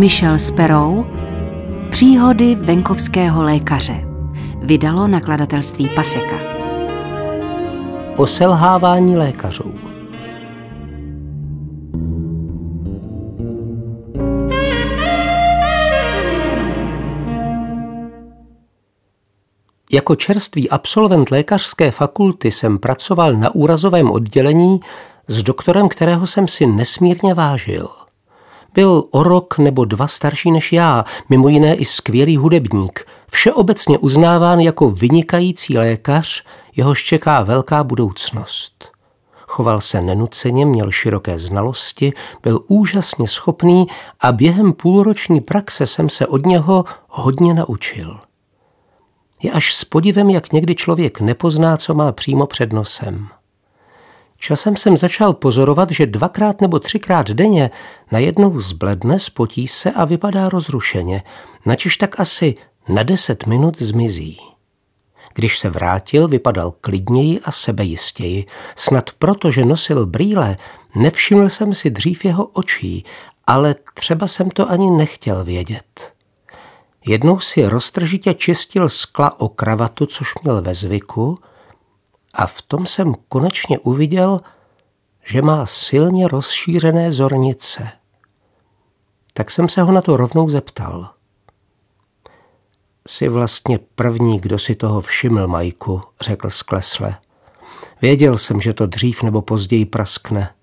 Michel Sperou Příhody venkovského lékaře Vydalo nakladatelství Paseka O selhávání lékařů Jako čerstvý absolvent lékařské fakulty jsem pracoval na úrazovém oddělení s doktorem, kterého jsem si nesmírně vážil. Byl o rok nebo dva starší než já, mimo jiné i skvělý hudebník, všeobecně uznáván jako vynikající lékař, jehož čeká velká budoucnost. Choval se nenuceně, měl široké znalosti, byl úžasně schopný a během půlroční praxe jsem se od něho hodně naučil. Je až s podivem, jak někdy člověk nepozná, co má přímo před nosem. Časem jsem začal pozorovat, že dvakrát nebo třikrát denně najednou zbledne, spotí se a vypadá rozrušeně, načiž tak asi na deset minut zmizí. Když se vrátil, vypadal klidněji a sebejistěji. Snad proto, že nosil brýle, nevšiml jsem si dřív jeho očí, ale třeba jsem to ani nechtěl vědět. Jednou si roztržitě čistil skla o kravatu, což měl ve zvyku, a v tom jsem konečně uviděl, že má silně rozšířené zornice. Tak jsem se ho na to rovnou zeptal. Jsi vlastně první, kdo si toho všiml, Majku, řekl sklesle. Věděl jsem, že to dřív nebo později praskne.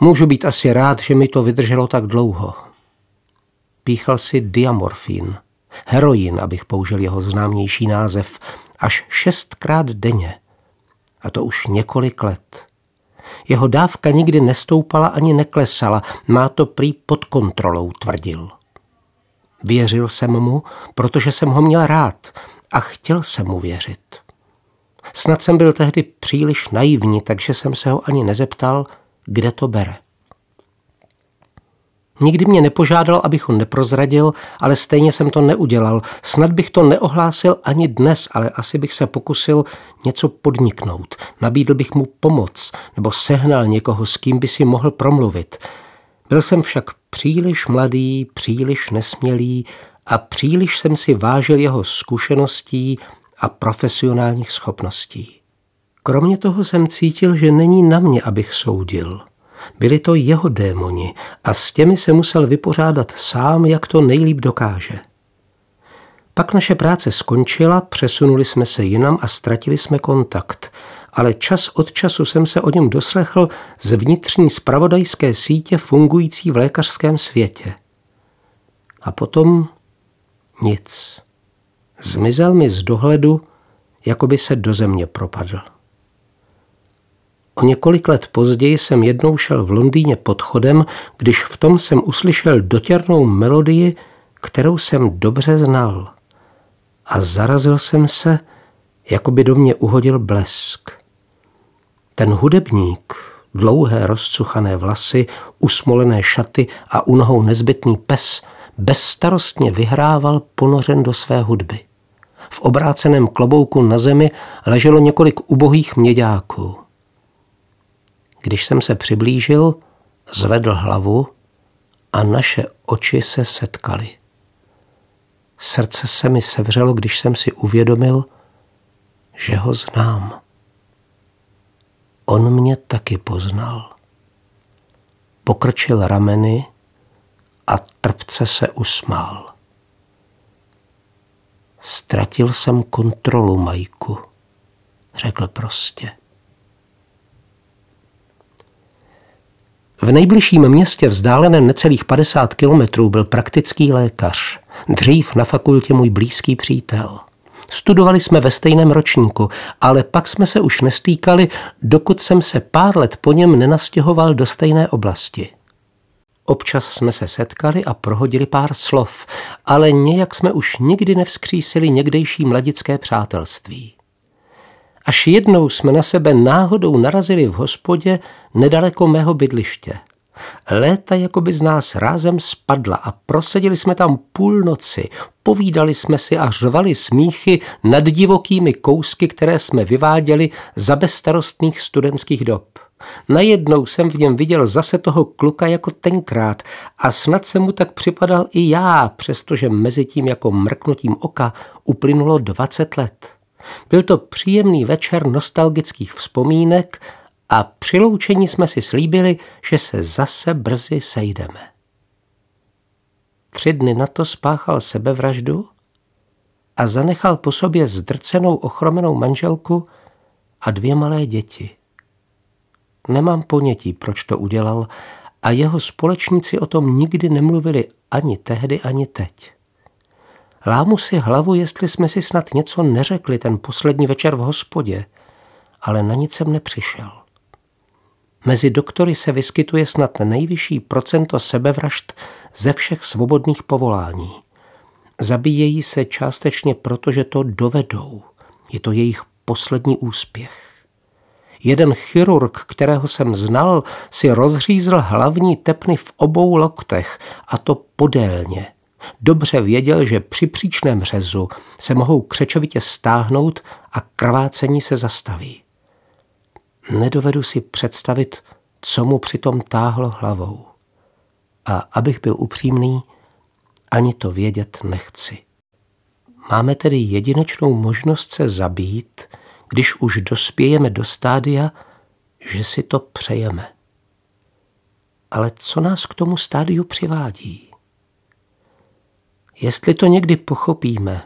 Můžu být asi rád, že mi to vydrželo tak dlouho. Píchal si diamorfín, heroin, abych použil jeho známější název, až šestkrát denně a to už několik let. Jeho dávka nikdy nestoupala ani neklesala, má to prý pod kontrolou, tvrdil. Věřil jsem mu, protože jsem ho měl rád a chtěl jsem mu věřit. Snad jsem byl tehdy příliš naivní, takže jsem se ho ani nezeptal, kde to bere. Nikdy mě nepožádal, abych ho neprozradil, ale stejně jsem to neudělal. Snad bych to neohlásil ani dnes, ale asi bych se pokusil něco podniknout. Nabídl bych mu pomoc nebo sehnal někoho, s kým by si mohl promluvit. Byl jsem však příliš mladý, příliš nesmělý a příliš jsem si vážil jeho zkušeností a profesionálních schopností. Kromě toho jsem cítil, že není na mě, abych soudil – byli to jeho démoni a s těmi se musel vypořádat sám, jak to nejlíp dokáže. Pak naše práce skončila, přesunuli jsme se jinam a ztratili jsme kontakt, ale čas od času jsem se o něm doslechl z vnitřní spravodajské sítě fungující v lékařském světě. A potom nic. Zmizel mi z dohledu, jako by se do země propadl. O několik let později jsem jednou šel v Londýně pod chodem, když v tom jsem uslyšel dotěrnou melodii, kterou jsem dobře znal. A zarazil jsem se, jako by do mě uhodil blesk. Ten hudebník, dlouhé rozcuchané vlasy, usmolené šaty a u nohou nezbytný pes, bezstarostně vyhrával ponořen do své hudby. V obráceném klobouku na zemi leželo několik ubohých měďáků. Když jsem se přiblížil, zvedl hlavu a naše oči se setkaly. Srdce se mi sevřelo, když jsem si uvědomil, že ho znám. On mě taky poznal. Pokrčil rameny a trpce se usmál. Ztratil jsem kontrolu, Majku, řekl prostě. Nejbližším městě vzdáleném necelých 50 kilometrů byl praktický lékař. Dřív na fakultě můj blízký přítel. Studovali jsme ve stejném ročníku, ale pak jsme se už nestýkali, dokud jsem se pár let po něm nenastěhoval do stejné oblasti. Občas jsme se setkali a prohodili pár slov, ale nějak jsme už nikdy nevzkřísili někdejší mladické přátelství. Až jednou jsme na sebe náhodou narazili v hospodě nedaleko mého bydliště. Léta jako by z nás rázem spadla a prosedili jsme tam půl noci. Povídali jsme si a řvali smíchy nad divokými kousky, které jsme vyváděli za bezstarostných studentských dob. Najednou jsem v něm viděl zase toho kluka jako tenkrát a snad se mu tak připadal i já, přestože mezi tím jako mrknutím oka uplynulo 20 let. Byl to příjemný večer nostalgických vzpomínek a při loučení jsme si slíbili, že se zase brzy sejdeme. Tři dny na to spáchal sebevraždu a zanechal po sobě zdrcenou ochromenou manželku a dvě malé děti. Nemám ponětí, proč to udělal a jeho společníci o tom nikdy nemluvili ani tehdy, ani teď. Lámu si hlavu, jestli jsme si snad něco neřekli ten poslední večer v hospodě, ale na nic jsem nepřišel. Mezi doktory se vyskytuje snad nejvyšší procento sebevražd ze všech svobodných povolání. Zabíjejí se částečně proto, že to dovedou. Je to jejich poslední úspěch. Jeden chirurg, kterého jsem znal, si rozřízl hlavní tepny v obou loktech, a to podélně. Dobře věděl, že při příčném řezu se mohou křečovitě stáhnout a krvácení se zastaví. Nedovedu si představit, co mu přitom táhlo hlavou. A abych byl upřímný, ani to vědět nechci. Máme tedy jedinečnou možnost se zabít, když už dospějeme do stádia, že si to přejeme. Ale co nás k tomu stádiu přivádí? Jestli to někdy pochopíme,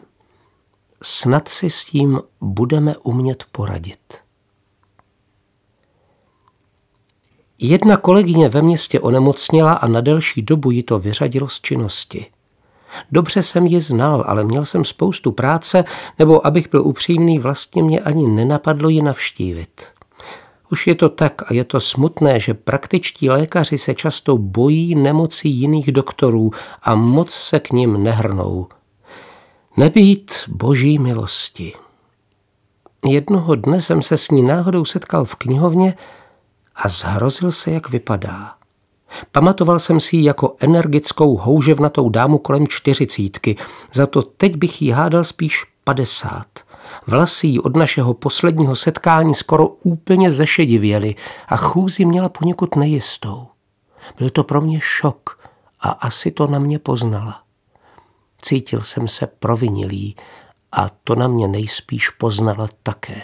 snad si s tím budeme umět poradit. Jedna kolegyně ve městě onemocněla a na delší dobu ji to vyřadilo z činnosti. Dobře jsem ji znal, ale měl jsem spoustu práce, nebo abych byl upřímný, vlastně mě ani nenapadlo ji navštívit. Už je to tak a je to smutné, že praktičtí lékaři se často bojí nemocí jiných doktorů a moc se k ním nehrnou. Nebýt boží milosti. Jednoho dne jsem se s ní náhodou setkal v knihovně a zhrozil se, jak vypadá. Pamatoval jsem si ji jako energickou, houževnatou dámu kolem čtyřicítky, za to teď bych jí hádal spíš padesát. Vlasy jí od našeho posledního setkání skoro úplně zešedivěly a chůzi měla poněkud nejistou. Byl to pro mě šok a asi to na mě poznala. Cítil jsem se provinilý a to na mě nejspíš poznala také.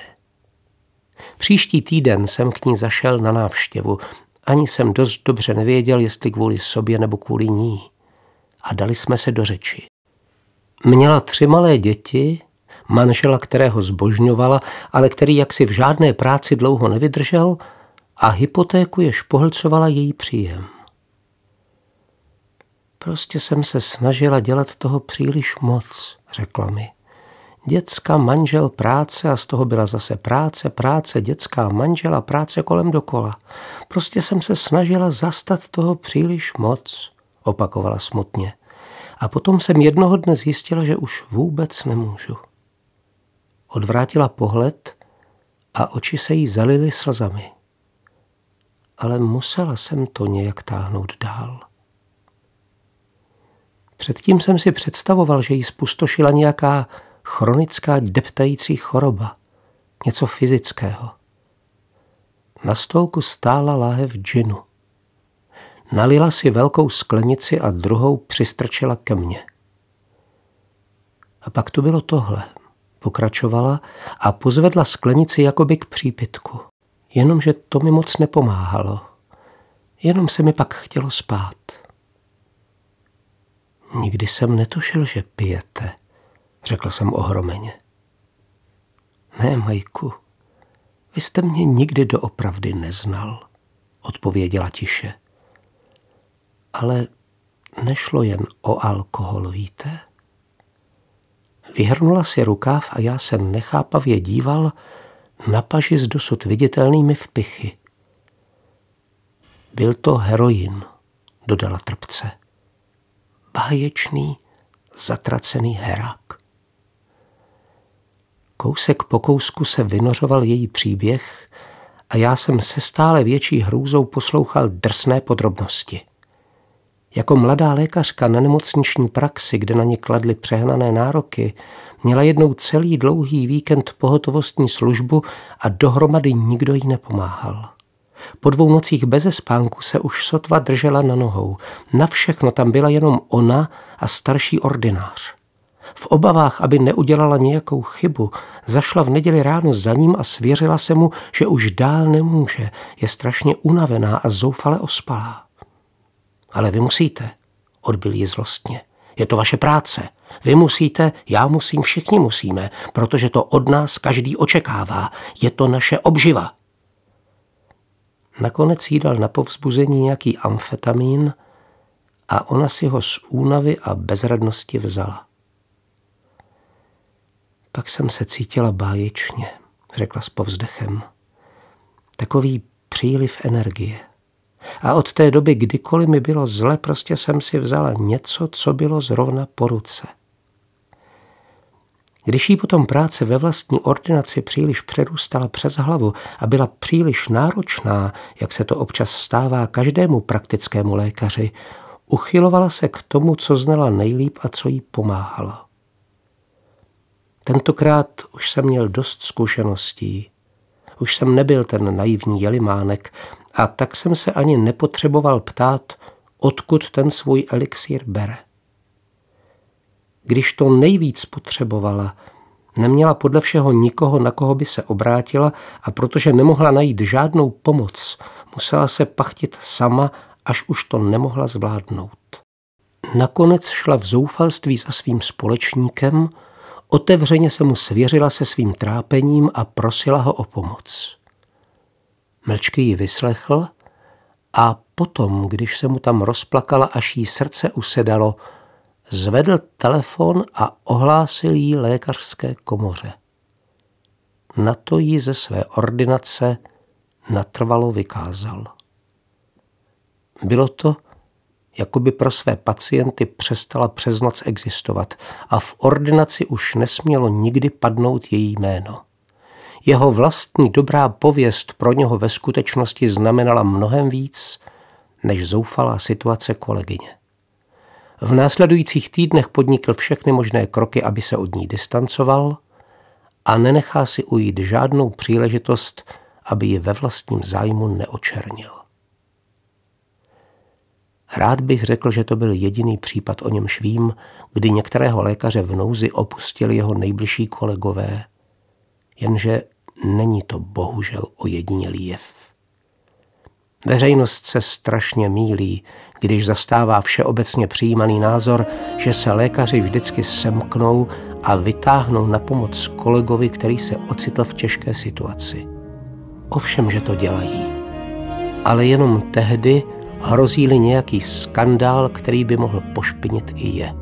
Příští týden jsem k ní zašel na návštěvu. Ani jsem dost dobře nevěděl, jestli kvůli sobě nebo kvůli ní. A dali jsme se do řeči. Měla tři malé děti, manžela, kterého zbožňovala, ale který jaksi v žádné práci dlouho nevydržel a hypotéku jež pohlcovala její příjem. Prostě jsem se snažila dělat toho příliš moc, řekla mi. Děcka, manžel, práce a z toho byla zase práce, práce, dětská, manžela, práce kolem dokola. Prostě jsem se snažila zastat toho příliš moc, opakovala smutně. A potom jsem jednoho dne zjistila, že už vůbec nemůžu. Odvrátila pohled a oči se jí zalily slzami. Ale musela jsem to nějak táhnout dál. Předtím jsem si představoval, že jí spustošila nějaká chronická deptající choroba, něco fyzického. Na stolku stála láhev džinu. Nalila si velkou sklenici a druhou přistrčila ke mně. A pak tu bylo tohle. Pokračovala a pozvedla sklenici jakoby k přípitku. Jenomže to mi moc nepomáhalo. Jenom se mi pak chtělo spát. Nikdy jsem netušil, že pijete, řekl jsem ohromeně. Ne, Majku, vy jste mě nikdy doopravdy neznal, odpověděla tiše. Ale nešlo jen o alkohol, víte? Vyhrnula si rukáv a já se nechápavě díval na paži s dosud viditelnými vpichy. Byl to heroin, dodala trpce. Báječný, zatracený herák. Kousek po kousku se vynořoval její příběh a já jsem se stále větší hrůzou poslouchal drsné podrobnosti. Jako mladá lékařka na nemocniční praxi, kde na ně kladly přehnané nároky, měla jednou celý dlouhý víkend pohotovostní službu a dohromady nikdo jí nepomáhal. Po dvou nocích beze spánku se už sotva držela na nohou. Na všechno tam byla jenom ona a starší ordinář. V obavách, aby neudělala nějakou chybu, zašla v neděli ráno za ním a svěřila se mu, že už dál nemůže, je strašně unavená a zoufale ospalá. Ale vy musíte, odbil ji zlostně. Je to vaše práce. Vy musíte, já musím, všichni musíme, protože to od nás každý očekává. Je to naše obživa. Nakonec jí dal na povzbuzení nějaký amfetamín a ona si ho z únavy a bezradnosti vzala. Pak jsem se cítila báječně, řekla s povzdechem. Takový příliv energie. A od té doby, kdykoliv mi bylo zle, prostě jsem si vzala něco, co bylo zrovna po ruce. Když jí potom práce ve vlastní ordinaci příliš přerůstala přes hlavu a byla příliš náročná, jak se to občas stává každému praktickému lékaři, uchylovala se k tomu, co znala nejlíp a co jí pomáhalo. Tentokrát už jsem měl dost zkušeností. Už jsem nebyl ten naivní jelimánek a tak jsem se ani nepotřeboval ptát, odkud ten svůj elixír bere. Když to nejvíc potřebovala, neměla podle všeho nikoho, na koho by se obrátila a protože nemohla najít žádnou pomoc, musela se pachtit sama, až už to nemohla zvládnout. Nakonec šla v zoufalství za svým společníkem, Otevřeně se mu svěřila se svým trápením a prosila ho o pomoc. Mlčky ji vyslechl a potom, když se mu tam rozplakala, až jí srdce usedalo, zvedl telefon a ohlásil jí lékařské komoře. Na to jí ze své ordinace natrvalo vykázal. Bylo to, jako by pro své pacienty přestala přes noc existovat a v ordinaci už nesmělo nikdy padnout její jméno. Jeho vlastní dobrá pověst pro něho ve skutečnosti znamenala mnohem víc, než zoufalá situace kolegyně. V následujících týdnech podnikl všechny možné kroky, aby se od ní distancoval a nenechá si ujít žádnou příležitost, aby ji ve vlastním zájmu neočernil. Rád bych řekl, že to byl jediný případ, o němž vím, kdy některého lékaře v nouzi opustili jeho nejbližší kolegové. Jenže není to bohužel ojedinělý jev. Veřejnost se strašně mílí, když zastává všeobecně přijímaný názor, že se lékaři vždycky semknou a vytáhnou na pomoc kolegovi, který se ocitl v těžké situaci. Ovšem, že to dělají. Ale jenom tehdy, hrozí-li nějaký skandál, který by mohl pošpinit i je.